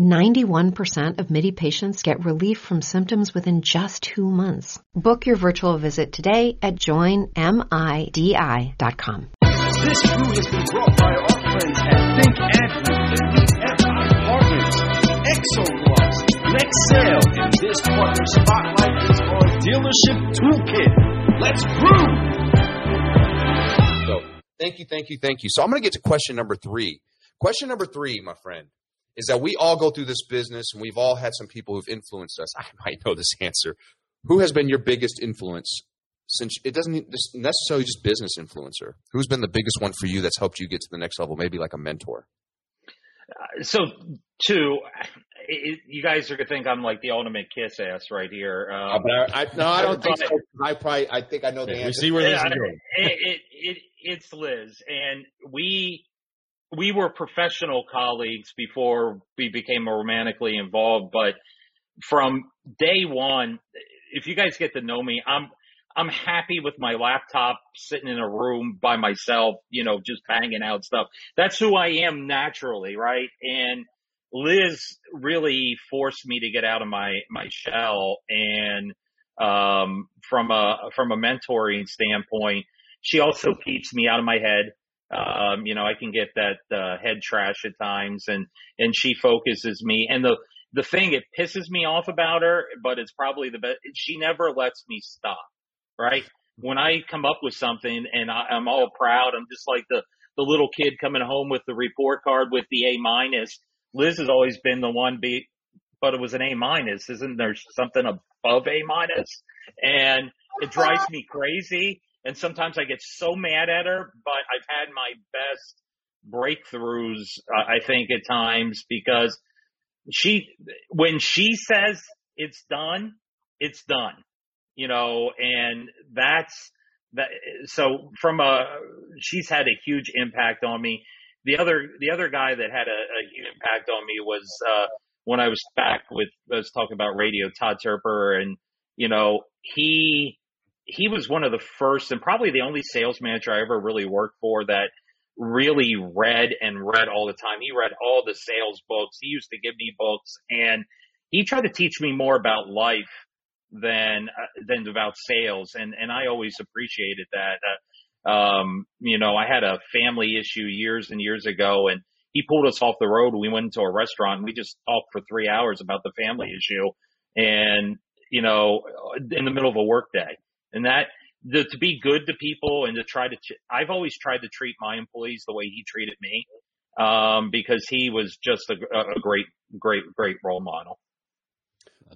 91% of MIDI patients get relief from symptoms within just two months. Book your virtual visit today at joinmidi.com. This crew has been brought by our friends at Think Agri, FI Partners, ExoPlus, Nexel, and this partner spotlight is on Dealership Toolkit. Let's brew! So thank you, thank you, thank you. So I'm going to get to question number three. Question number three, my friend, is that we all go through this business and we've all had some people who've influenced us. I might know this answer. Who has been your biggest influence since it doesn't necessarily just business influencer? Who's been the biggest one for you that's helped you get to the next level? Maybe like a mentor. Uh, so, two, it, you guys are gonna think I'm like the ultimate kiss ass right here. Um, uh, I, I, no, I don't think so. I probably, I think I know the answer. We see where this is going. It, it, it, it's Liz, and we we were professional colleagues before we became romantically involved. But from day one, if you guys get to know me, I'm I'm happy with my laptop sitting in a room by myself, you know, just banging out stuff. That's who I am naturally, right? And Liz really forced me to get out of my my shell and um from a from a mentoring standpoint, she also keeps me out of my head. Um, you know, I can get that uh, head trash at times and and she focuses me and the the thing it pisses me off about her, but it's probably the best. She never lets me stop right? When I come up with something and I, I'm all proud, I'm just like the, the little kid coming home with the report card with the A minus. Liz has always been the one be, but it was an A minus. Isn't there something above A minus? And it drives me crazy. And sometimes I get so mad at her, but I've had my best breakthroughs, uh, I think at times because she, when she says it's done, it's done you know, and that's that. So from a, she's had a huge impact on me. The other, the other guy that had a, a huge impact on me was, uh, when I was back with, I was talking about radio, Todd Terper, and, you know, he, he was one of the first and probably the only sales manager I ever really worked for that really read and read all the time. He read all the sales books. He used to give me books and he tried to teach me more about life than uh, than about sales, and and I always appreciated that. Uh, um, you know, I had a family issue years and years ago, and he pulled us off the road. We went into a restaurant. And we just talked for three hours about the family issue, and you know, in the middle of a workday, and that the, to be good to people and to try to. I've always tried to treat my employees the way he treated me, um, because he was just a, a great, great, great role model.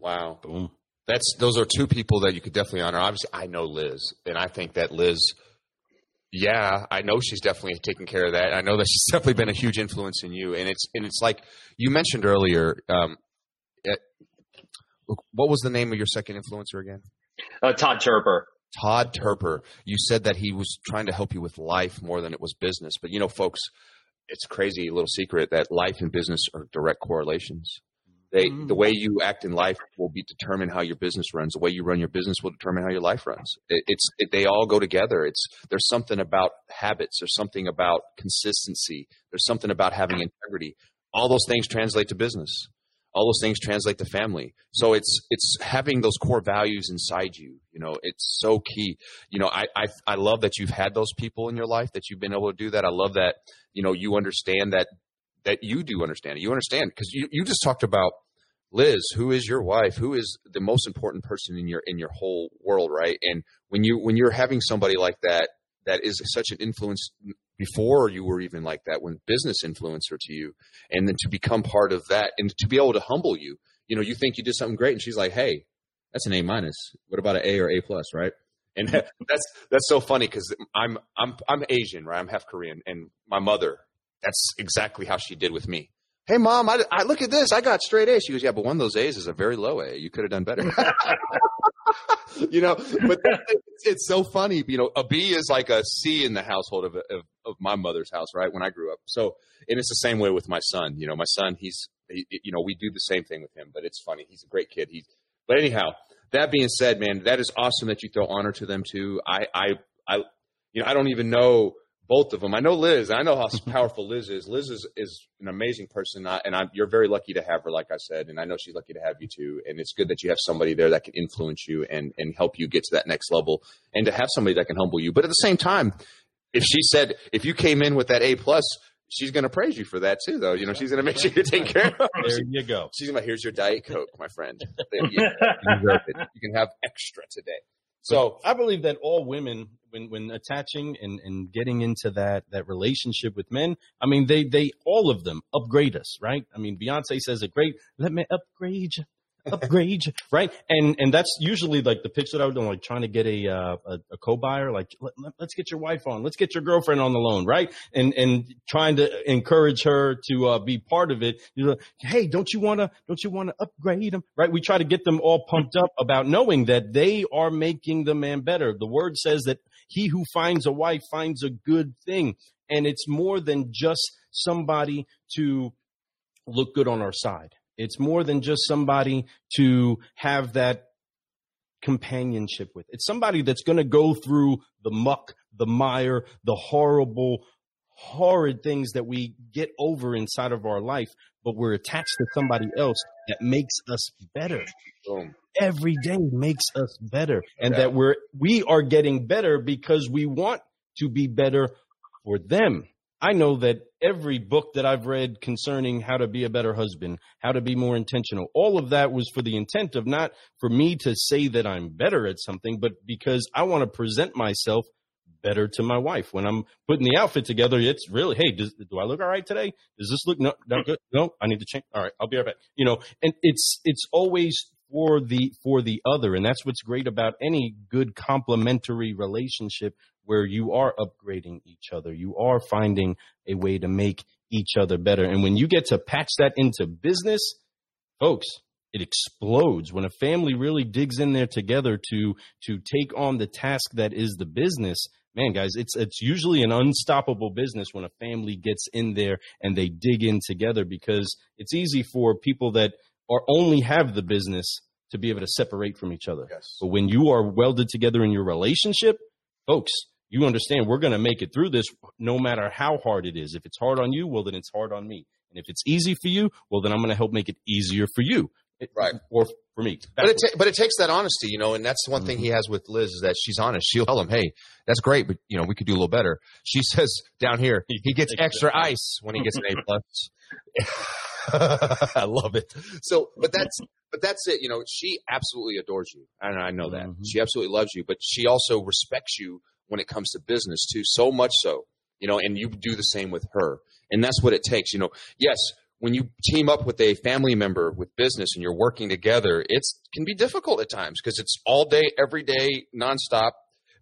Wow. Boom that's those are two people that you could definitely honor. Obviously, I know Liz, and I think that Liz, yeah, I know she's definitely taking care of that. I know that she's definitely been a huge influence in you, and it's and it's like you mentioned earlier. Um, it, what was the name of your second influencer again? Uh, Todd Terper. Todd Terper. You said that he was trying to help you with life more than it was business, but you know, folks, it's crazy little secret that life and business are direct correlations. They, mm-hmm. the way you act in life will be determine how your business runs. The way you run your business will determine how your life runs. It, it's it, they all go together. It's there's something about habits. There's something about consistency. There's something about having integrity. All those things translate to business. All those things translate to family. So it's it's having those core values inside you. You know, it's so key. You know, I I, I love that you've had those people in your life that you've been able to do that. I love that you know you understand that that you do understand it. You understand because you, you just talked about Liz, who is your wife? Who is the most important person in your in your whole world, right? And when you when you're having somebody like that that is such an influence before you were even like that, when business influencer to you, and then to become part of that and to be able to humble you. You know, you think you did something great, and she's like, "Hey, that's an A minus. What about an A or A plus, right?" And that's that's so funny because I'm I'm I'm Asian, right? I'm half Korean, and my mother. That's exactly how she did with me hey mom, I, I, look at this, I got straight A's. She goes, yeah, but one of those A's is a very low A. You could have done better. you know, but it's, it's so funny. You know, a B is like a C in the household of, of of my mother's house, right? When I grew up, so and it's the same way with my son. You know, my son, he's he, you know, we do the same thing with him, but it's funny. He's a great kid. He, but anyhow, that being said, man, that is awesome that you throw honor to them too. I, I, I, you know, I don't even know both of them. I know Liz. I know how powerful Liz is. Liz is, is an amazing person, and I'm, you're very lucky to have her, like I said, and I know she's lucky to have you too. And it's good that you have somebody there that can influence you and and help you get to that next level, and to have somebody that can humble you. But at the same time, if she said if you came in with that A plus, she's going to praise you for that too, though. You know, she's going to make sure you're taken care of. There you go. She's going to here's your diet coke, my friend. you, you You can have extra today. So I believe that all women, when when attaching and, and getting into that that relationship with men, I mean they they all of them upgrade us, right? I mean Beyonce says it great. Let me upgrade you upgrade, right? And and that's usually like the pitch that I would do, like trying to get a uh, a, a co-buyer, like Let, us get your wife on, let's get your girlfriend on the loan, right? And and trying to encourage her to uh, be part of it. You know, hey, don't you want to don't you want to upgrade them, right? We try to get them all pumped up about knowing that they are making the man better. The word says that he who finds a wife finds a good thing, and it's more than just somebody to look good on our side it's more than just somebody to have that companionship with. It's somebody that's going to go through the muck, the mire, the horrible, horrid things that we get over inside of our life, but we're attached to somebody else that makes us better. Boom. Every day makes us better. And that we're, we are getting better because we want to be better for them. I know that every book that I've read concerning how to be a better husband, how to be more intentional, all of that was for the intent of not for me to say that I'm better at something, but because I want to present myself better to my wife. When I'm putting the outfit together, it's really, hey, does, do I look all right today? Does this look no, not good? No, I need to change. All right, I'll be right back. You know, and it's it's always for the for the other, and that's what's great about any good complementary relationship where you are upgrading each other. You are finding a way to make each other better. And when you get to patch that into business, folks, it explodes when a family really digs in there together to to take on the task that is the business man guys it's it's usually an unstoppable business when a family gets in there and they dig in together because it's easy for people that are only have the business to be able to separate from each other yes. but when you are welded together in your relationship folks you understand we're going to make it through this no matter how hard it is. If it's hard on you, well, then it's hard on me. And if it's easy for you, well, then I'm going to help make it easier for you. Right. Or for me. But it, ta- but it takes that honesty, you know, and that's one mm-hmm. thing he has with Liz is that she's honest. She'll tell him, hey, that's great, but, you know, we could do a little better. She says down here, he gets extra ice when he gets an A plus. I love it. So, but that's, but that's it. You know, she absolutely adores you. And I know that. Mm-hmm. She absolutely loves you, but she also respects you when it comes to business too, so much so, you know, and you do the same with her. And that's what it takes. You know, yes, when you team up with a family member with business and you're working together, it can be difficult at times because it's all day, every day, nonstop.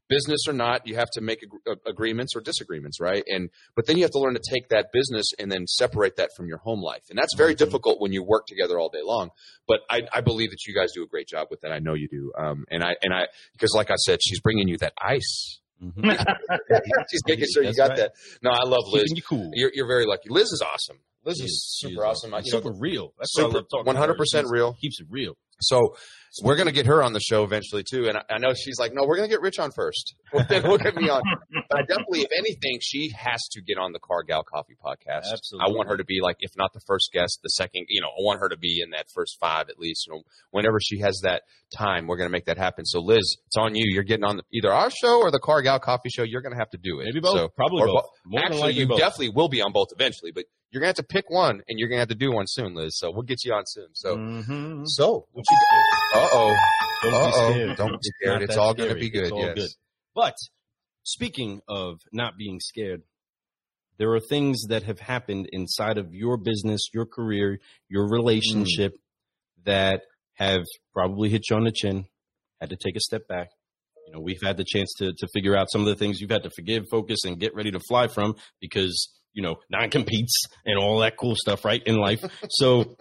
Business or not, you have to make ag- agreements or disagreements, right? And but then you have to learn to take that business and then separate that from your home life, and that's very mm-hmm. difficult when you work together all day long. But I, I, believe that you guys do a great job with that. I know you do, um, and I and I because like I said, she's bringing you that ice Mm-hmm. She's making sure you got right. that. No, I love Liz. You cool. You're, you're very lucky. Liz is awesome. Liz is, is super awesome. awesome. Super real. That's super, One hundred percent real. Keeps it real. So we're going to get her on the show eventually too. And I, I know she's like, no, we're going to get Rich on first. then we'll get me on. But I definitely, if anything, she has to get on the Car Gal Coffee podcast. Absolutely. I want her to be like, if not the first guest, the second. You know, I want her to be in that first five at least. You know, whenever she has that time, we're going to make that happen. So Liz, it's on you. You're getting on the, either our show or the Car Gal Coffee show. You're going to have to do it. Maybe both. So, Probably both. actually, you both. definitely will be on both eventually, but you're gonna have to pick one, and you're gonna have to do one soon, Liz. So we'll get you on soon. So, mm-hmm. so what you? Uh oh. Don't uh oh. Don't be scared. It's, it's all scary. gonna be good. Yes. Good. But speaking of not being scared, there are things that have happened inside of your business, your career, your relationship mm. that have probably hit you on the chin. Had to take a step back. You know, we've had the chance to to figure out some of the things you've had to forgive, focus, and get ready to fly from because you know, non competes and all that cool stuff, right? In life. So,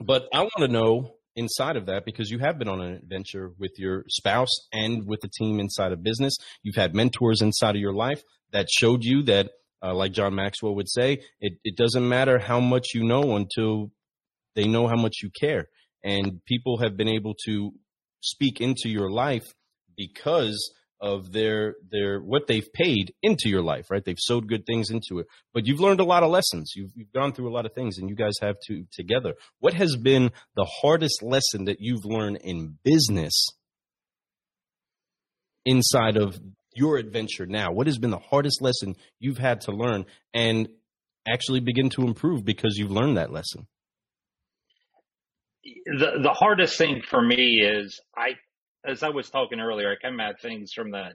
but I want to know inside of that because you have been on an adventure with your spouse and with the team inside of business. You've had mentors inside of your life that showed you that, uh, like John Maxwell would say, it, it doesn't matter how much you know until they know how much you care. And people have been able to speak into your life because of their their what they've paid into your life, right? They've sowed good things into it. But you've learned a lot of lessons. You've you've gone through a lot of things and you guys have to together. What has been the hardest lesson that you've learned in business inside of your adventure now? What has been the hardest lesson you've had to learn and actually begin to improve because you've learned that lesson? The the hardest thing for me is I as I was talking earlier, I come at things from that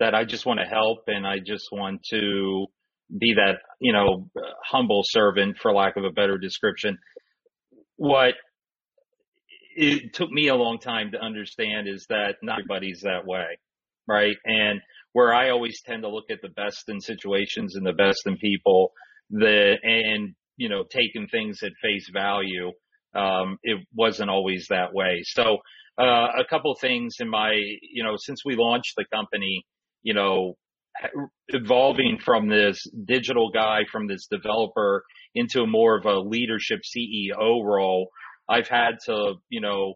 that I just want to help and I just want to be that you know humble servant, for lack of a better description. What it took me a long time to understand is that not everybody's that way, right? And where I always tend to look at the best in situations and the best in people, the and you know taking things at face value, um, it wasn't always that way. So uh, a couple things in my, you know, since we launched the company, you know, evolving from this digital guy, from this developer into more of a leadership CEO role, I've had to, you know,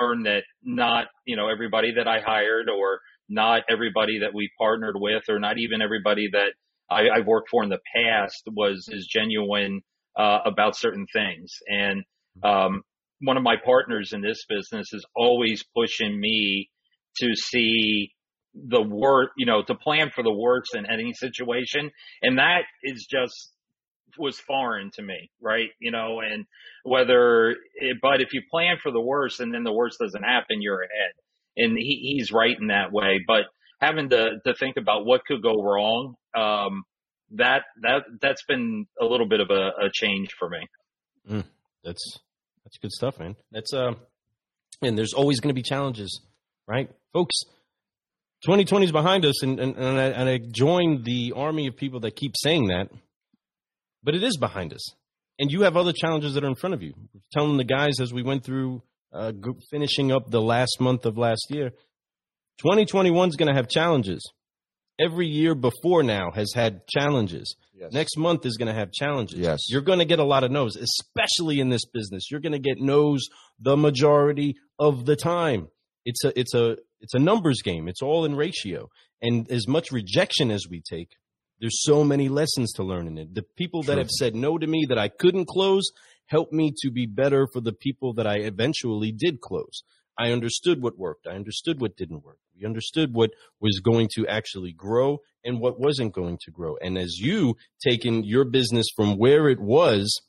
learn that not, you know, everybody that I hired or not everybody that we partnered with or not even everybody that I, have worked for in the past was as genuine uh, about certain things. And um, one of my partners in this business is always pushing me to see the worst, you know, to plan for the worst in any situation. And that is just was foreign to me, right? You know, and whether, it, but if you plan for the worst and then the worst doesn't happen, you're ahead. And he, he's right in that way. But having to, to think about what could go wrong, um, that, that, that's been a little bit of a, a change for me. Mm, that's, that's good stuff, man. That's uh, and there's always going to be challenges, right, folks? 2020 is behind us, and and, and, I, and I joined the army of people that keep saying that, but it is behind us, and you have other challenges that are in front of you. Telling the guys as we went through uh, finishing up the last month of last year, 2021 is going to have challenges every year before now has had challenges. Yes. Next month is going to have challenges. Yes. You're going to get a lot of no's, especially in this business. You're going to get no's the majority of the time. It's a it's a it's a numbers game. It's all in ratio. And as much rejection as we take, there's so many lessons to learn in it. The people True. that have said no to me that I couldn't close helped me to be better for the people that I eventually did close. I understood what worked. I understood what didn't work. We understood what was going to actually grow and what wasn't going to grow. And as you taken your business from where it was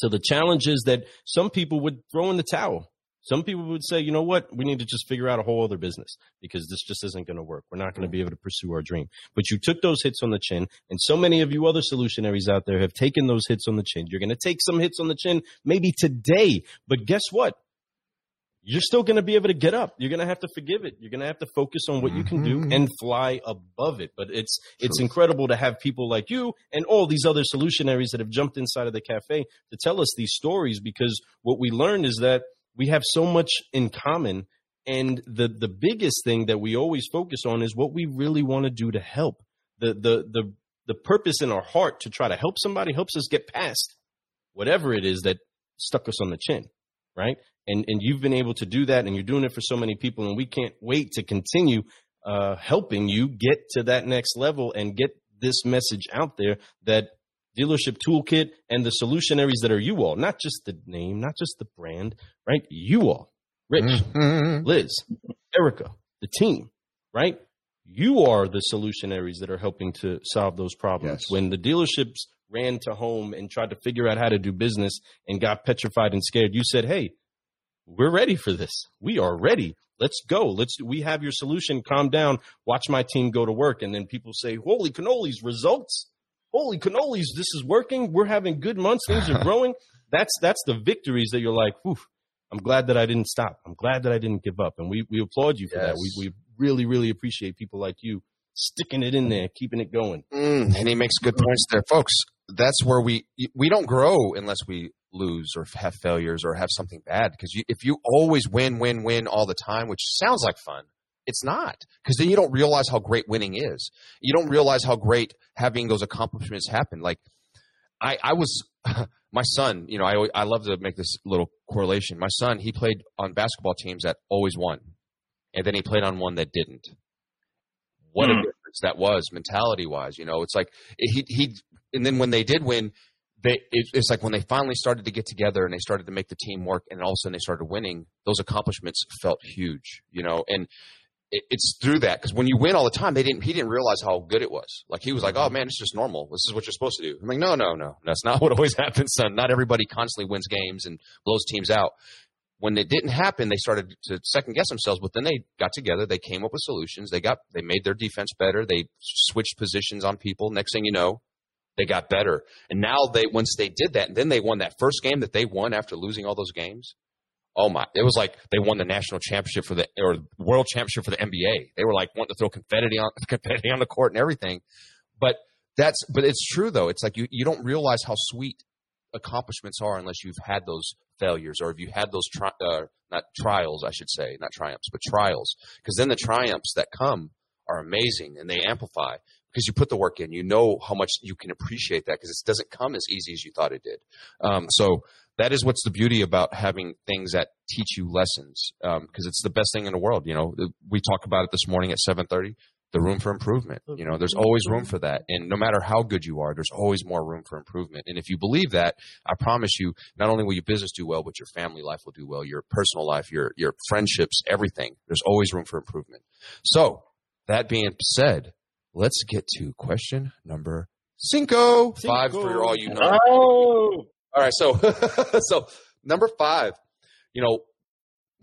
to the challenges that some people would throw in the towel. Some people would say, you know what, we need to just figure out a whole other business because this just isn't going to work. We're not going to be able to pursue our dream. But you took those hits on the chin, and so many of you other solutionaries out there have taken those hits on the chin. You're going to take some hits on the chin maybe today, but guess what? You're still going to be able to get up. You're going to have to forgive it. You're going to have to focus on what you can do mm-hmm. and fly above it. But it's it's incredible to have people like you and all these other solutionaries that have jumped inside of the cafe to tell us these stories because what we learned is that we have so much in common and the the biggest thing that we always focus on is what we really want to do to help. The the the the purpose in our heart to try to help somebody helps us get past whatever it is that stuck us on the chin right? And and you've been able to do that, and you're doing it for so many people, and we can't wait to continue uh, helping you get to that next level and get this message out there that dealership toolkit and the solutionaries that are you all, not just the name, not just the brand, right? You all, Rich, mm-hmm. Liz, Erica, the team, right? You are the solutionaries that are helping to solve those problems. Yes. When the dealerships ran to home and tried to figure out how to do business and got petrified and scared, you said, Hey, we're ready for this. We are ready. Let's go. Let's, we have your solution. Calm down. Watch my team go to work. And then people say, Holy cannolis, results. Holy cannolis, this is working. We're having good months. Things are growing. That's, that's the victories that you're like, Oof, I'm glad that I didn't stop. I'm glad that I didn't give up. And we, we applaud you for yes. that. We, we really, really appreciate people like you sticking it in there, keeping it going. Mm, and he makes good points there, folks. That's where we we don't grow unless we lose or have failures or have something bad because you, if you always win, win, win all the time, which sounds like fun, it's not because then you don't realize how great winning is. You don't realize how great having those accomplishments happen. Like I, I was my son. You know, I I love to make this little correlation. My son, he played on basketball teams that always won, and then he played on one that didn't. What a Hmm. difference that was, mentality wise. You know, it's like he he. And then when they did win, they it, it's like when they finally started to get together and they started to make the team work, and all of a sudden they started winning. Those accomplishments felt huge. You know, and it, it's through that because when you win all the time, they didn't. He didn't realize how good it was. Like he was like, "Oh man, it's just normal. This is what you're supposed to do." I'm like, "No, no, no. That's not what always happens, son. Not everybody constantly wins games and blows teams out." When it didn't happen, they started to second guess themselves. But then they got together. They came up with solutions. They got they made their defense better. They switched positions on people. Next thing you know, they got better. And now they once they did that, and then they won that first game that they won after losing all those games. Oh my! It was like they won the national championship for the or world championship for the NBA. They were like wanting to throw confetti on confetti on the court and everything. But that's but it's true though. It's like you you don't realize how sweet accomplishments are unless you've had those failures or if you had those tri- uh, not trials, I should say, not triumphs, but trials. Because then the triumphs that come are amazing and they amplify because you put the work in. You know how much you can appreciate that because it doesn't come as easy as you thought it did. Um, so that is what's the beauty about having things that teach you lessons because it's the best thing in the world. You know, we talk about it this morning at seven thirty. The room for improvement. You know, there's always room for that, and no matter how good you are, there's always more room for improvement. And if you believe that, I promise you, not only will your business do well, but your family life will do well, your personal life, your your friendships, everything. There's always room for improvement. So that being said, let's get to question number cinco. Five for all you know. Oh, All right, so so number five, you know,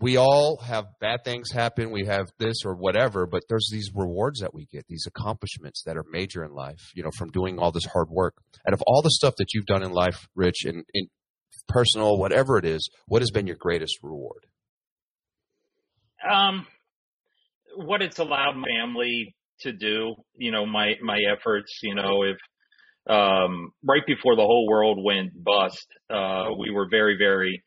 we all have bad things happen. We have this or whatever, but there's these rewards that we get, these accomplishments that are major in life. You know, from doing all this hard work. Out of all the stuff that you've done in life, Rich, and in personal, whatever it is, what has been your greatest reward? um, what it's allowed my family to do, you know, my, my efforts, you know, if, um, right before the whole world went bust, uh, we were very, very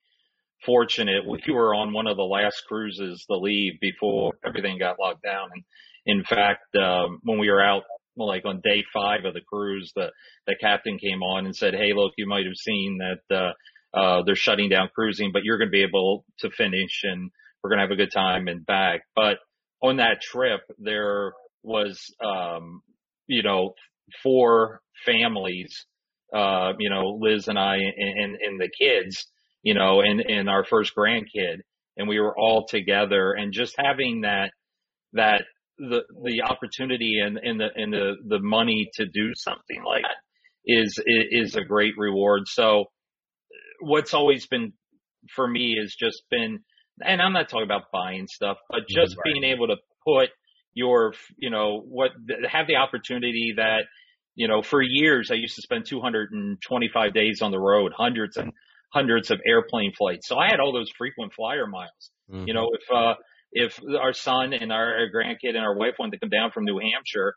fortunate. We were on one of the last cruises to leave before everything got locked down. And in fact, um, when we were out, like on day five of the cruise, the, the captain came on and said, Hey, look, you might have seen that, uh, uh, they're shutting down cruising, but you're going to be able to finish and we're going to have a good time and back. But on that trip, there was, um, you know, four families, uh, you know, Liz and I and, and, and the kids, you know, and, and our first grandkid. And we were all together and just having that, that, the, the opportunity and, and the, and the, the money to do something like that is, is a great reward. So what's always been for me has just been, and I'm not talking about buying stuff, but just Right. being able to put your, you know, what, have the opportunity that, you know, for years I used to spend 225 days on the road, hundreds and hundreds of airplane flights. So I had all those frequent flyer miles. Mhm. You know, if, uh, if our son and our, our grandkid and our wife wanted to come down from New Hampshire,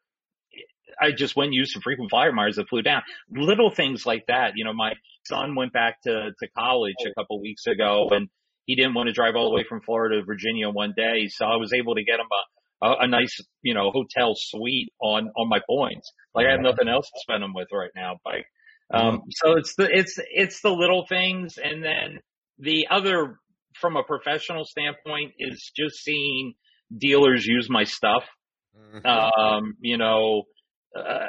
I just went and used some frequent flyer miles that flew down. Little things like that. You know, my son went back to, to college a couple weeks ago and he didn't want to drive all the way from Florida to Virginia one day. So I was able to get him a, a, a nice, you know, hotel suite on, on my points. Like I have nothing else to spend them with right now. Like, um, so it's the, it's, it's the little things. And then the other from a professional standpoint is just seeing dealers use my stuff. Um, you know, uh,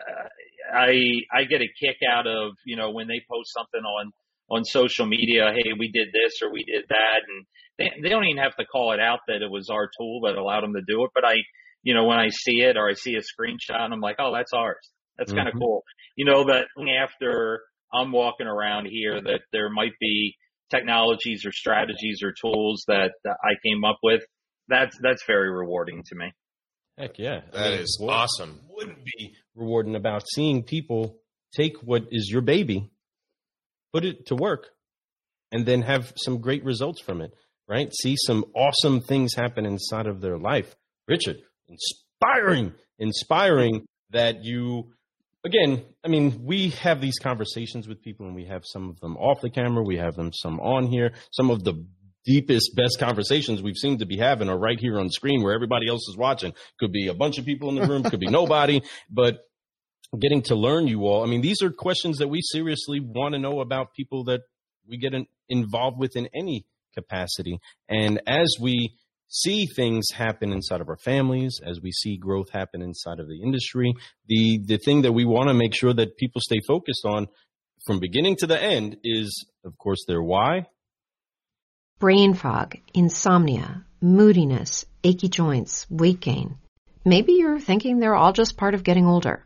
I I get a kick out of you know when they post something on on social media. Hey, we did this or we did that, and they they don't even have to call it out that it was our tool that allowed them to do it. But I, you know, when I see it or I see a screenshot, and I'm like, oh, that's ours. That's kind of mm-hmm. cool. You know that after I'm walking around here, that there might be technologies or strategies or tools that, that I came up with. That's that's very rewarding to me. Heck yeah. I mean, is what awesome. Wouldn't be rewarding about seeing people take what is your baby, put it to work, and then have some great results from it, right? See some awesome things happen inside of their life. Richard, inspiring, inspiring that you again, I mean, we have these conversations with people, and we have some of them off the camera. We have them some on here. Some of the deepest, best conversations we've seemed to be having are right here on screen where everybody else is watching. Could be a bunch of people in the room, could be nobody, but getting to learn you all. I mean, these are questions that we seriously want to know about people that we get in, involved with in any capacity. And as we see things happen inside of our families, as we see growth happen inside of the industry, the the thing that we want to make sure that people stay focused on from beginning to the end is, of course, their why. Brain fog, insomnia, moodiness, achy joints, weight gain. Maybe you're thinking they're all just part of getting older.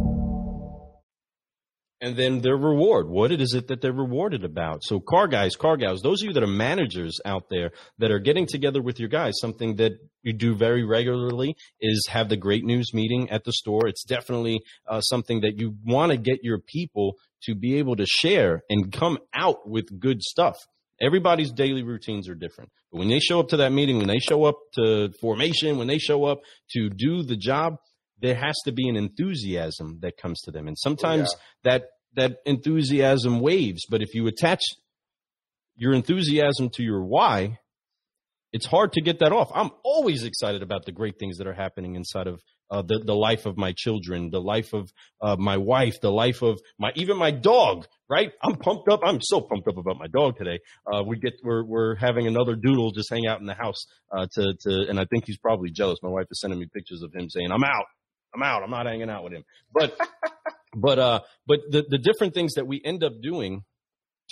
and then their reward. What is it that they're rewarded about? So car guys, car gals, those of you that are managers out there that are getting together with your guys, something that you do very regularly is have the great news meeting at the store. It's definitely uh, something that you want to get your people to be able to share and come out with good stuff. Everybody's daily routines are different. But when they show up to that meeting, when they show up to formation, when they show up to do the job, there has to be an enthusiasm that comes to them. And sometimes oh, yeah. that that enthusiasm waves, but if you attach your enthusiasm to your why, it's hard to get that off. I'm always excited about the great things that are happening inside of uh, the the life of my children, the life of uh, my wife, the life of my even my dog. Right? I'm pumped up. I'm so pumped up about my dog today. Uh, we get we're we're having another doodle just hang out in the house uh, to to, and I think he's probably jealous. My wife is sending me pictures of him saying, "I'm out." I'm out. I'm not hanging out with him. But, but, uh, but the, the different things that we end up doing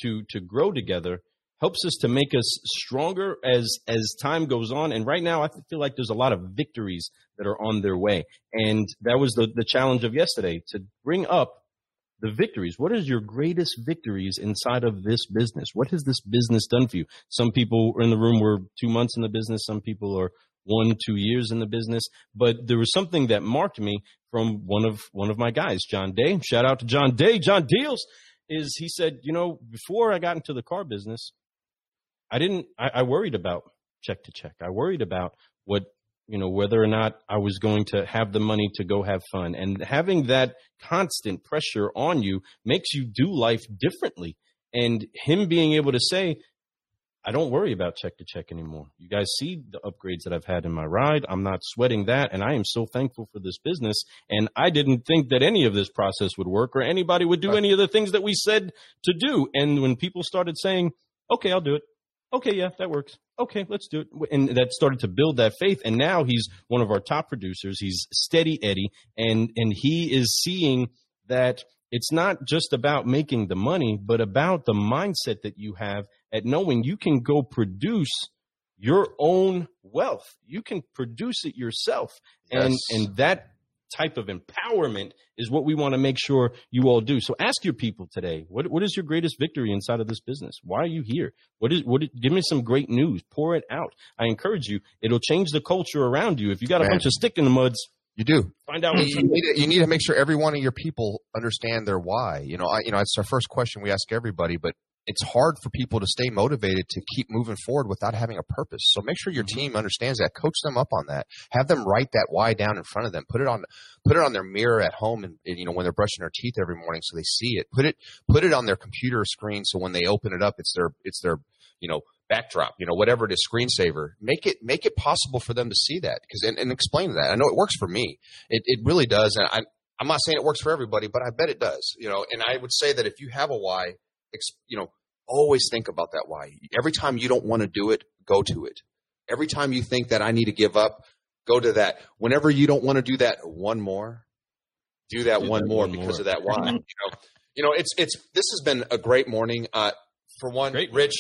to, to grow together helps us to make us stronger as, as time goes on. And right now, I feel like there's a lot of victories that are on their way. And that was the, the challenge of yesterday to bring up the victories. What is your greatest victories inside of this business? What has this business done for you? Some people in the room were two months in the business. Some people are one, two years in the business. But there was something that marked me from one of one of my guys, John Day. Shout out to John Day, John Deals. Is he said, you know, before I got into the car business, I didn't. I, I worried about check to check. I worried about what you know whether or not I was going to have the money to go have fun, and having that constant pressure on you makes you do life differently. And him being able to say, I don't worry about check to check anymore. You guys see the upgrades that I've had in my ride. I'm not sweating that. And I am so thankful for this business. And I didn't think that any of this process would work or anybody would do any of the things that we said to do. And when people started saying, okay, I'll do it. Okay, yeah, that works. Okay, let's do it. And that started to build that faith. And now he's one of our top producers. He's steady Eddie. And, and he is seeing that it's not just about making the money, but about the mindset that you have at knowing you can go produce your own wealth. You can produce it yourself. Yes. And, and that type of empowerment is what we want to make sure you all do. So ask your people today, what, what is your greatest victory inside of this business? Why are you here? What is, what, give me some great news. Pour it out. I encourage you. It'll change the culture around you. If you got a Man. bunch of stick in the muds, you do. Find out. You, need to, you need to make sure every one of your people understand their why. You know, I, you know, it's our first question we ask everybody, but it's hard for people to stay motivated to keep moving forward without having a purpose. So make sure your Mm-hmm. team understands that. Coach them up on that. Have them write that why down in front of them. Put it on put it on their mirror at home and, and you know when they're brushing their teeth every morning so they see it. Put it put it on their computer screen so when they open it up it's their it's their you know backdrop, you know, whatever it is, screensaver. Make it make it possible for them to see that because and, and explain that. I know it works for me. It it really does, and I I'm not saying it works for everybody, but I bet it does. You know, and I would say that if you have a why, you know, always think about that why. Every time you don't want to do it, go to it. Every time you think that I need to give up, go to that. Whenever you don't want to do that one more, do that Do one that more one because more. of that why. you know, you know, it's it's this has been a great morning. Uh, for one, Great. Rich,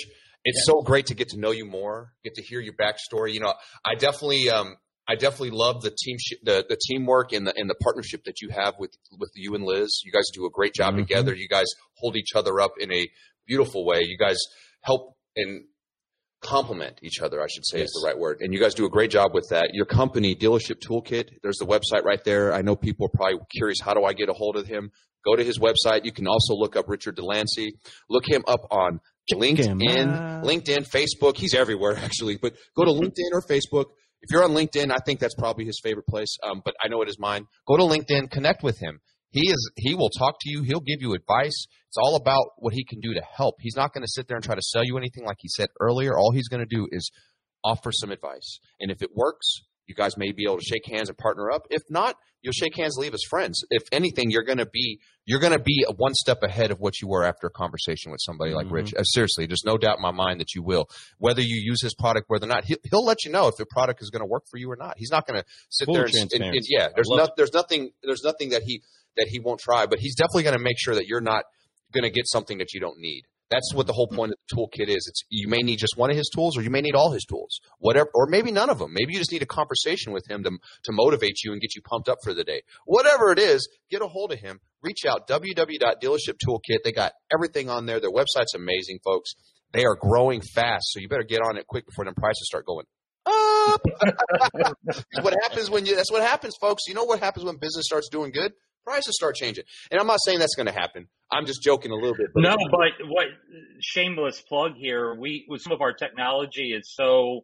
it's so great to get to know you more, get to hear your backstory. You know, I definitely, um, I definitely love the team, sh- the the teamwork and the and the partnership that you have with with you and Liz. You guys do a great job Mhm. together. You guys hold each other up in a beautiful way. You guys help and complement each other. I should say is the right word. And you guys do a great job with that. Your company, Dealership Toolkit. There's the website right there. I know people are probably curious. How do I get a hold of him? Go to his website. You can also look up Richard Delancey. Look him up on LinkedIn. LinkedIn, Facebook. He's everywhere actually, but go to LinkedIn or Facebook. If you're on LinkedIn, I think that's probably his favorite place. Um, but I know it is mine. Go to LinkedIn, connect with him. He is. He will talk to you. He'll give you advice. It's all about what he can do to help. He's not going to sit there and try to sell you anything like he said earlier. All he's going to do is offer some advice. And if it works, you guys may be able to shake hands and partner up. If not, you'll shake hands, leave as friends. If anything, you're going to be you're going to be one step ahead of what you were after a conversation with somebody like Mhm. Rich. Uh, seriously, there's no doubt in my mind that you will. Whether you use his product, whether or not he'll, he'll let you know if the product is going to work for you or not. He's not going to sit Full there and, and, and yeah. There's no, there's nothing there's nothing that he that he won't try, but he's definitely going to make sure that you're not going to get something that you don't need. That's what the whole point of the toolkit is. It's you may need just one of his tools, or you may need all his tools, whatever, or maybe none of them. Maybe you just need a conversation with him to to motivate you and get you pumped up for the day. Whatever it is, get a hold of him. Reach out www.dealership toolkit. They got everything on there. Their website's amazing, folks. They are growing fast, so you better get on it quick before them prices start going up. what happens when you? That's what happens, folks. You know what happens when business starts doing good? Prices start changing. And I'm not saying that's going to happen. I'm just joking a little bit. But No, but what shameless plug here. We with some of our technology is so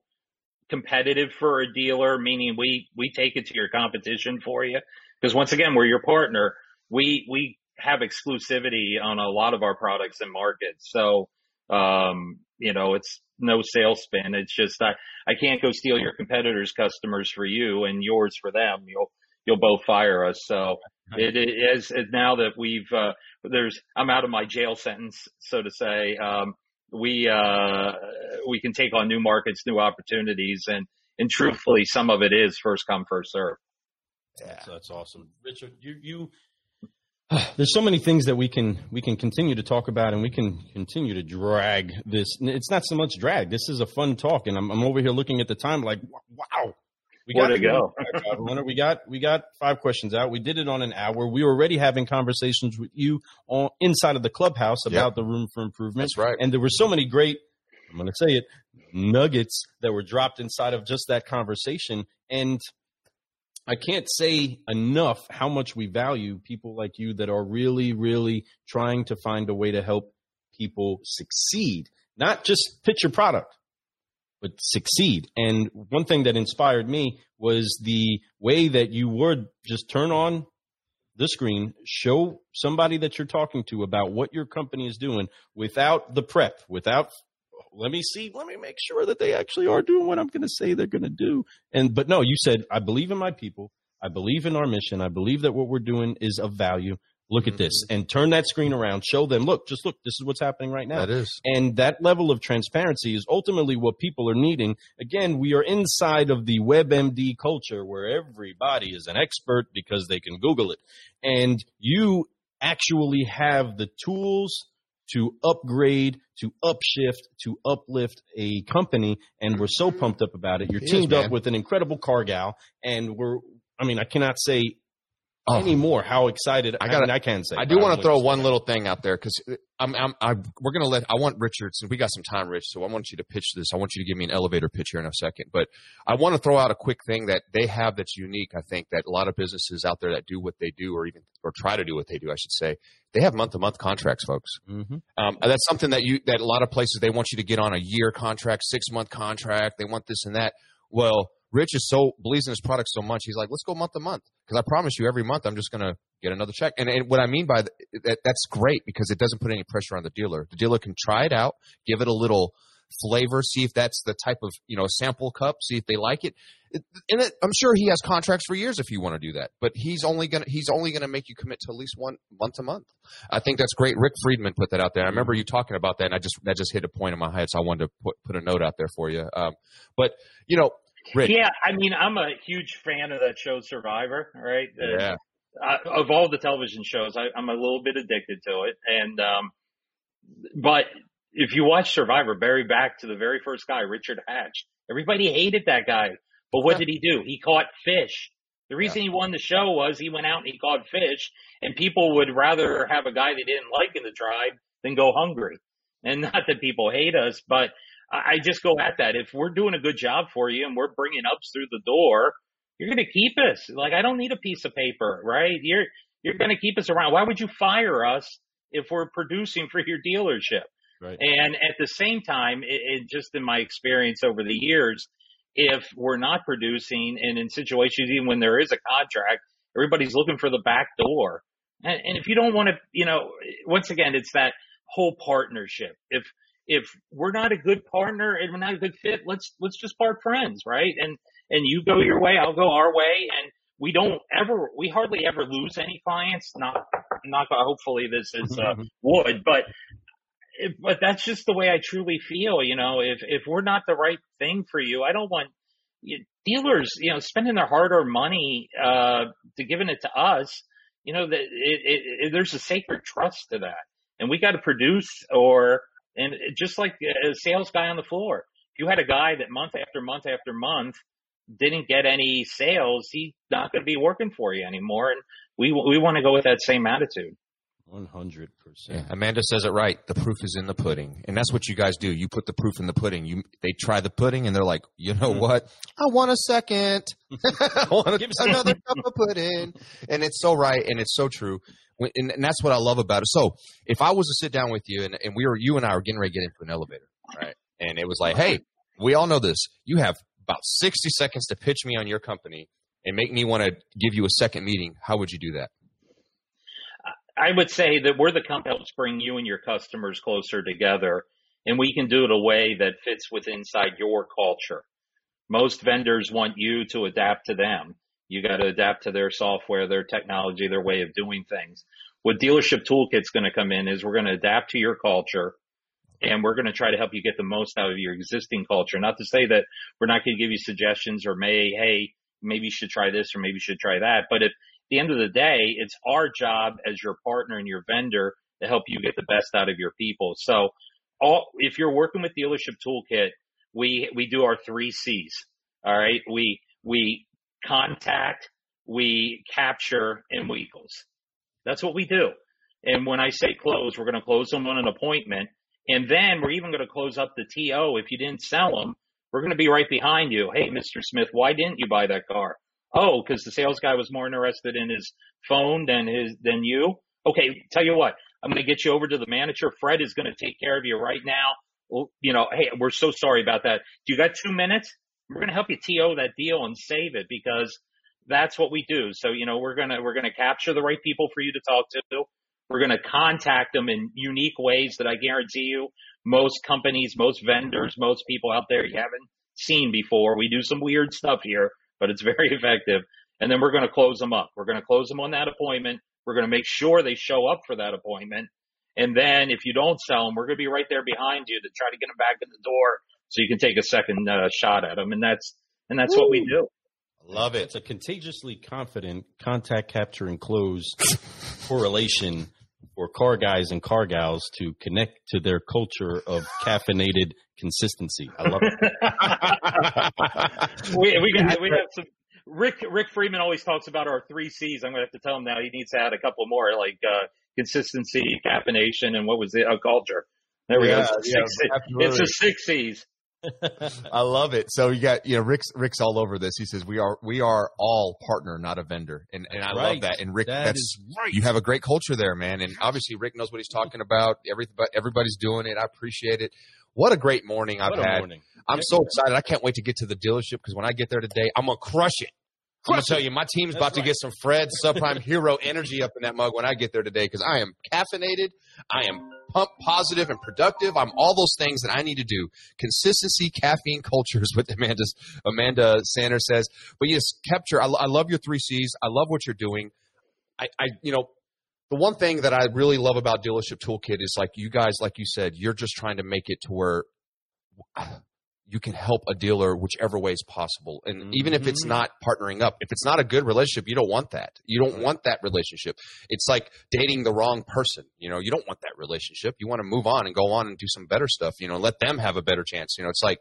competitive for a dealer, meaning we we take it to your competition for you. Because once again, we're your partner. We we have exclusivity on a lot of our products and markets. So um, you know, it's no sales spin. It's just I I can't go steal your competitors' customers for you and yours for them. You'll you'll both fire us. So it, it is it, now that we've uh, there's I'm out of my jail sentence, so to say. Um, we uh, we can take on new markets, new opportunities, and and truthfully, some of it is first come, first serve. That's, that's awesome, Richard. You you. There's so many things that we can we can continue to talk about, and we can continue to drag this. It's not so much drag. This is a fun talk, and I'm, I'm over here looking at the time like, wow, we Way to go. it, We got we got five questions out. We did it on an hour. We were already having conversations with you on inside of the clubhouse about the room for improvement. That's right. And there were so many great, I'm going to say it, nuggets that were dropped inside of just that conversation. And I can't say enough how much we value people like you that are really, really trying to find a way to help people succeed, not just pitch your product, succeed. And one thing that inspired me was the way that you would just turn on the screen, show somebody that you're talking to about what your company is doing without the prep, without let me see, let me make sure that they actually are doing what I'm going to say they're going to do. And but no, you said I believe in my people. I believe in our mission. I believe that what we're doing is of value. Look at this mm-hmm. and turn that screen around. Show them, look, just look, this is what's happening right now. That is. And that level of transparency is ultimately what people are needing. Again, we are inside of the WebMD culture where everybody is an expert because they can Google it. And you actually have the tools to upgrade, to upshift, to uplift a company. And we're so mm-hmm. pumped up about it. You're It is, teamed man. up with an incredible car gal. And we're, I mean, I cannot say Oh. anymore. How excited I I, gotta- mean, I can say. I do want to throw one little thing out there because I'm, I'm, I, we're gonna let. I want Richard, since we got some time, Rich. So I want you to pitch this. I want you to give me an elevator pitch here in a second. But I want to throw out a quick thing that they have that's unique. I think that a lot of businesses out there that do what they do, or even or try to do what they do, I should say, they have month to month contracts, folks. Mhm. Um, that's something that you that a lot of places they want you to get on a year contract, six month contract. They want this and that. Well, Rich is so believes in his product so much. He's like, let's go month to month because I promise you, every month I'm just gonna get another check. And, and what I mean by that, that's great because it doesn't put any pressure on the dealer. The dealer can try it out, give it a little flavor, see if that's the type of you know sample cup, see if they like it. It- And it, I'm sure he has contracts for years if you want to do that, but he's only gonna he's only gonna make you commit to at least one month to month. I think that's great. Rick Friedman put that out there. I remember you talking about that, and I just that just hit a point in my head, so I wanted to put put a note out there for you. Um, but you know, Rick, Yeah, I mean, I'm a huge fan of that show Survivor, right? Yeah, uh, of all the television shows, I, I'm a little bit addicted to it. And, um, but if you watch Survivor, bury back to the very first guy, Richard Hatch. Everybody hated that guy. But what Yeah. did he do? He caught fish. The reason he won the show was he went out and he caught fish, and people would rather have a guy they didn't like in the tribe than go hungry. And not that people hate us, but I just go at that. If we're doing a good job for you and we're bringing ups through the door, you're going to keep us. Like I don't need a piece of paper, right? You're you're going to keep us around. Why would you fire us if we're producing for your dealership? Right. And at the same time, it, it just in my experience over the years, if we're not producing and in situations even when there is a contract, everybody's looking for the back door. And, and if you don't want to, you know, once again, it's that whole partnership. If if we're not a good partner and we're not a good fit, let's let's just part friends, right? And and you go your way, I'll go our way, and we don't ever, we hardly ever lose any clients. Not not hopefully this is uh, wood, but if, but that's just the way I truly feel. You know, if if we're not the right thing for you, I don't want you, dealers, you know, spending their hard-earned money uh, to giving it to us. You know, that it, it, it, there's a sacred trust to that, and we got to produce or and it- just like a sales guy on the floor. If you had a guy that month after month after month didn't get any sales, he's not going to be working for you anymore. And we we want to go with that same attitude. One hundred Yeah, percent. Amanda says it right. The proof is in the pudding, and that's what you guys do. You put the proof in the pudding. You they try the pudding, and they're like, you know Mhm. what? I want a second. I want Give me some- another cup of pudding, and it's so right, and it's so true. And, and that's what I love about it. So, if I was to sit down with you, and, and we were you and I were getting ready to get into an elevator, right? And it was like, hey, we all know this. You have about sixty seconds to pitch me on your company and make me want to give you a second meeting. How would you do that? I would say that we're the company that helps bring you and your customers closer together, and we can do it a way that fits with inside your culture. Most vendors want you to adapt to them. You got to adapt to their software, their technology, their way of doing things. What Dealership Toolkit's going to come in is we're going to adapt to your culture and we're going to try to help you get the most out of your existing culture. Not to say that we're not going to give you suggestions or may, hey, maybe you should try this or maybe you should try that. But at the end of the day, it's our job as your partner and your vendor to help you get the best out of your people. So all, if you're working with Dealership Toolkit, we, we do our three C's. All right. We, we contact, we capture, and we close. That's what we do. And when I say close, we're going to close them on an appointment. And then we're even going to close up the TO. If you didn't sell them, we're going to be right behind you. Hey, Mr. Smith, why didn't you buy that car? Oh, because the sales guy was more interested in his phone than his, than you. Okay. Tell you what, I'm going to get you over to the manager. Fred is going to take care of you right now. You know, hey, we're so sorry about that. Do you got two minutes? We're going to help you TO that deal and save it because that's what we do. So, you know, we're going to, we're going to capture the right people for you to talk to. We're going to contact them in unique ways that I guarantee you most companies, most vendors, most people out there you haven't seen before. We do some weird stuff here, but it's very effective. And then we're going to close them up. We're going to close them on that appointment. We're going to make sure they show up for that appointment. And then if you don't sell them, we're going to be right there behind you to try to get them back in the door so you can take a second uh, shot at them. And that's, and that's what we do. Love it. It's a contagiously confident contact capture and close correlation for car guys and car gals to connect to their culture of caffeinated consistency. I love it. we, we, got, we have some Rick Rick Freeman always talks about our three C's. I'm gonna have to tell him now. He needs to add a couple more, like uh, consistency, caffeination, and what was it? Oh, culture. There we Yeah, go. It's, a yeah, six, it's a six C's. I love it. So you got you know Rick's Rick's all over this. He says we are we are all partner, not a vendor, and and I love that. And Rick, That that's is right. you have a great culture there, man. And obviously Rick knows what he's talking about. Every but everybody's doing it. I appreciate it. What a great morning I've a had. Morning. I'm so excited. I can't wait to get to the dealership because when I get there today, I'm gonna crush it. I'm gonna tell you, my team's That's about to get some Fred Subprime Hero energy up in that mug when I get there today because I am caffeinated, I am pumped, positive, and productive. I'm all those things that I need to do. Consistency, caffeine culture is what Amanda's, Amanda Sanders says. But yes, capture. I, I love your three C's. I love what you're doing. I, I, you know, the one thing that I really love about Dealership Toolkit is like you guys, like you said, you're just trying to make it to where you can help a dealer whichever way is possible. And even if it's Mhm. not partnering up, if it's not a good relationship, you don't want that. You don't want that relationship. It's like dating the wrong person. You know, you don't want that relationship. You want to move on and go on and do some better stuff, you know, let them have a better chance. You know, it's like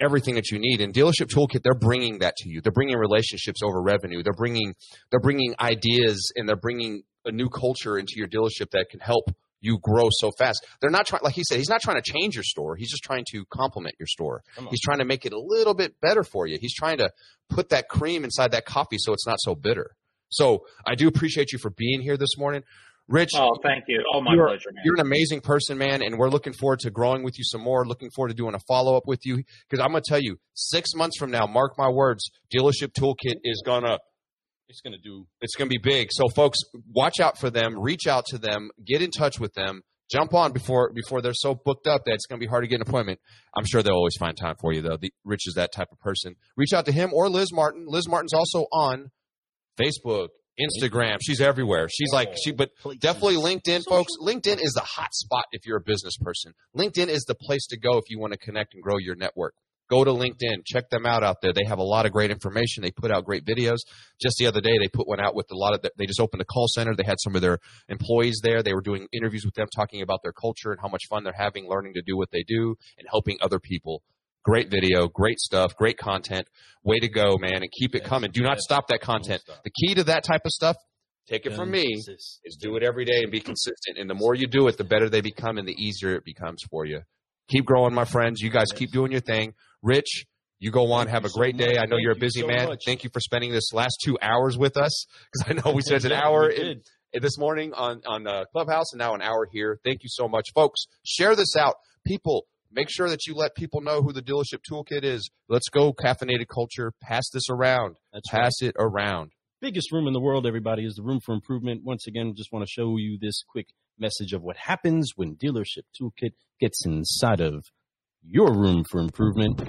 everything that you need. And Dealership Toolkit, they're bringing that to you. They're bringing relationships over revenue. They're bringing, they're bringing ideas and they're bringing a new culture into your dealership that can help you grow so fast. They're not trying, like he said, he's not trying to change your store. He's just trying to complement your store. He's trying to make it a little bit better for you. He's trying to put that cream inside that coffee so it's not so bitter. So I do appreciate you for being here this morning. Rich, Oh, thank you. Oh, my You're- pleasure, man. you're an amazing person, man, and we're looking forward to growing with you some more. Looking forward to doing a follow up with you because I'm going to tell you, six months from now, mark my words, Dealership Toolkit is gonna It's gonna do. it's gonna be big. So, folks, watch out for them. Reach out to them. Get in touch with them. Jump on before before they're so booked up that it's gonna be hard to get an appointment. I'm sure they'll always find time for you, though. The, Rich is that type of person. Reach out to him or Liz Martin. Liz Martin's also on Facebook, Instagram. She's everywhere. She's like she, but Definitely LinkedIn, folks. LinkedIn is the hot spot if you're a business person. LinkedIn is the place to go if you want to connect and grow your network. Go to LinkedIn. Check them out out there. They have a lot of great information. They put out great videos. Just the other day, they put one out with a lot of. The, they just opened a call center. They had some of their employees there. They were doing interviews with them, talking about their culture and how much fun they're having, learning to do what they do, and helping other people. Great video, great stuff, great content. Way to go, man! And keep it coming. Do not stop that content. Stop. The key to that type of stuff. Take it from me Consist- is do it every day and be consistent. And the more you do it, the better they become and the easier it becomes for you. Keep growing, my friends. You guys keep doing your thing. Rich, you go on. Thank have you a so great day. much. I know Thank you're a you busy so man. much. Thank you for spending this last two hours with us because I know we spent an hour we in, this morning on on uh, Clubhouse and now an hour here. Thank you so much, folks. Share this out, people. Make sure that you let people know who the dealership toolkit is. Let's go, caffeinated culture. Pass this around. That's right. Pass it around. biggest room in the world, everybody, is the room for improvement. Once again, just want to show you this quick message of what happens when Dealership Toolkit gets inside of your room for improvement.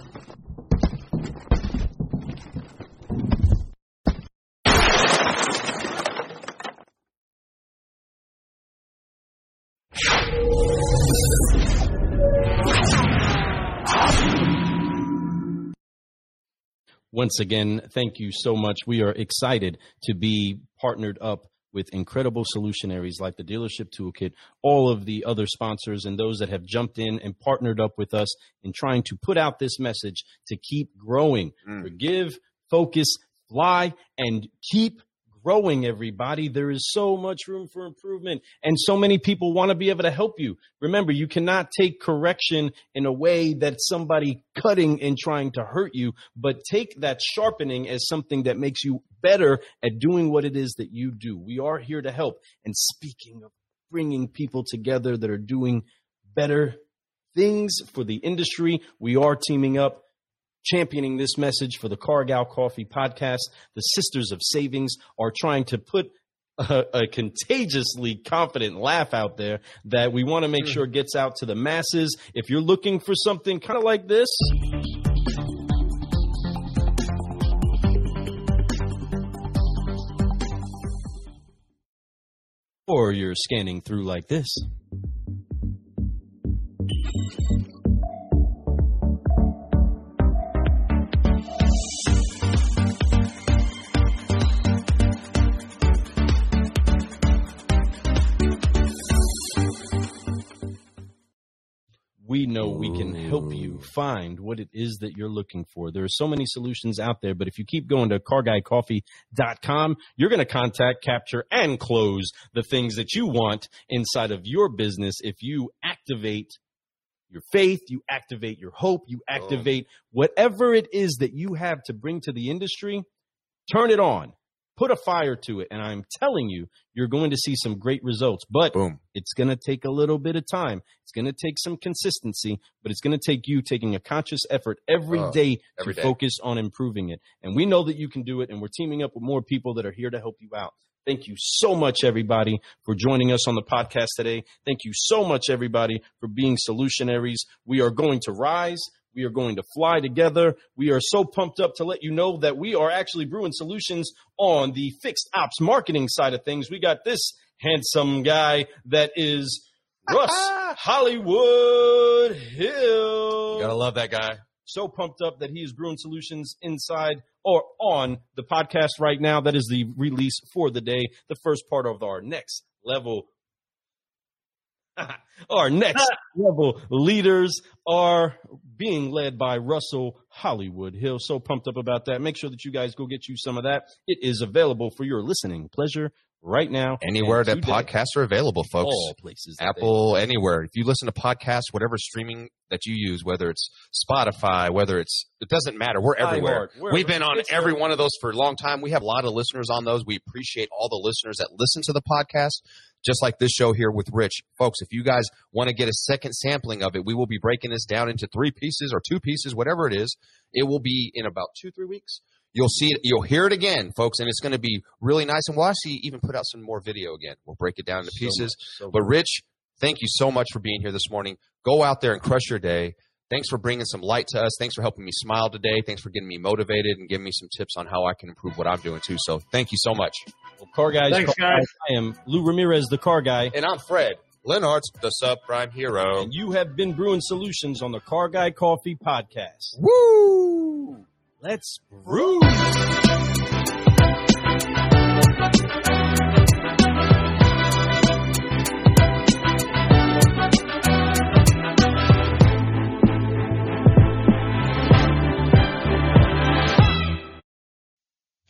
Once again, thank you so much. We are excited to be partnered up with incredible solutionaries like the Dealership Toolkit, all of the other sponsors, and those that have jumped in and partnered up with us in trying to put out this message to keep growing. Mm. Forgive, focus, fly, and keep growing, everybody. There is so much room for improvement, and so many people want to be able to help you. Remember, you cannot take correction in a way that's somebody cutting and trying to hurt you, but take that sharpening as something that makes you better at doing what it is that you do. We are here to help. And speaking of bringing people together that are doing better things for the industry, we are teaming up championing this message for the Cargal Coffee podcast. The Sisters of Savings are trying to put a, a contagiously confident laugh out there that we want to make sure gets out to the masses. If you're looking for something kind of like this, or you're scanning through like this. We know we can help you find what it is that you're looking for. There are so many solutions out there, but if you keep going to carguycoffee.com, you're going to contact, capture, and close the things that you want inside of your business if you activate your faith, you activate your hope, you activate whatever it is that you have to bring to the industry, turn it on. Put a fire to it, and I'm telling you, you're going to see some great results. But Boom. it's going to take a little bit of time. It's going to take some consistency, but it's going to take you taking a conscious effort every Oh, day every to day. focus on improving it. And we know that you can do it, and we're teaming up with more people that are here to help you out. Thank you so much, everybody, for joining us on the podcast today. Thank you so much, everybody, for being solutionaries. We are going to rise. We are going to fly together. We are so pumped up to let you know that we are actually brewing solutions on the fixed ops marketing side of things. We got this handsome guy that is Russ Hollywood Hill. You gotta love that guy. so pumped up that he is brewing solutions inside or on the podcast right now. That is the release for the day, the first part of our next level. our next level leaders are being led by Russell Hollywood Hill. So pumped up about that. Make sure that you guys go get you some of that. It is available for your listening pleasure right now. Anywhere that podcasts are available, folks. All places. that they- Apple, anywhere. If you listen to podcasts, whatever streaming that you use, whether it's Spotify, whether it's, it doesn't matter. We're everywhere. iHeart, wherever. We've been on It's every one of those for a long time. We have a lot of listeners on those. We appreciate all the listeners that listen to the podcast, just like this show here with Rich. Folks, if you guys want to get a second sampling of it, we will be breaking this down into three pieces or two pieces, whatever it is. It will be in about two, three weeks. You'll see it, you'll hear it again, folks, and it's going to be really nice. And we'll actually even put out some more video again. We'll break it down into So pieces. much, so But. Rich, thank you so much for being here this morning. Go out there and crush your day. Thanks for bringing some light to us. Thanks for helping me smile today. Thanks for getting me motivated and giving me some tips on how I can improve what I'm doing too. So thank you so much. Well, car guys, Thanks, car guys. I am Lou Ramirez, the car guy. And I'm Fred Lenartz, the subprime hero. And you have been brewing solutions on the Car Guy Coffee podcast. Woo! Let's brew.